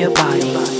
Your body.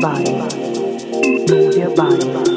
body. Move your body.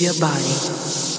Your body.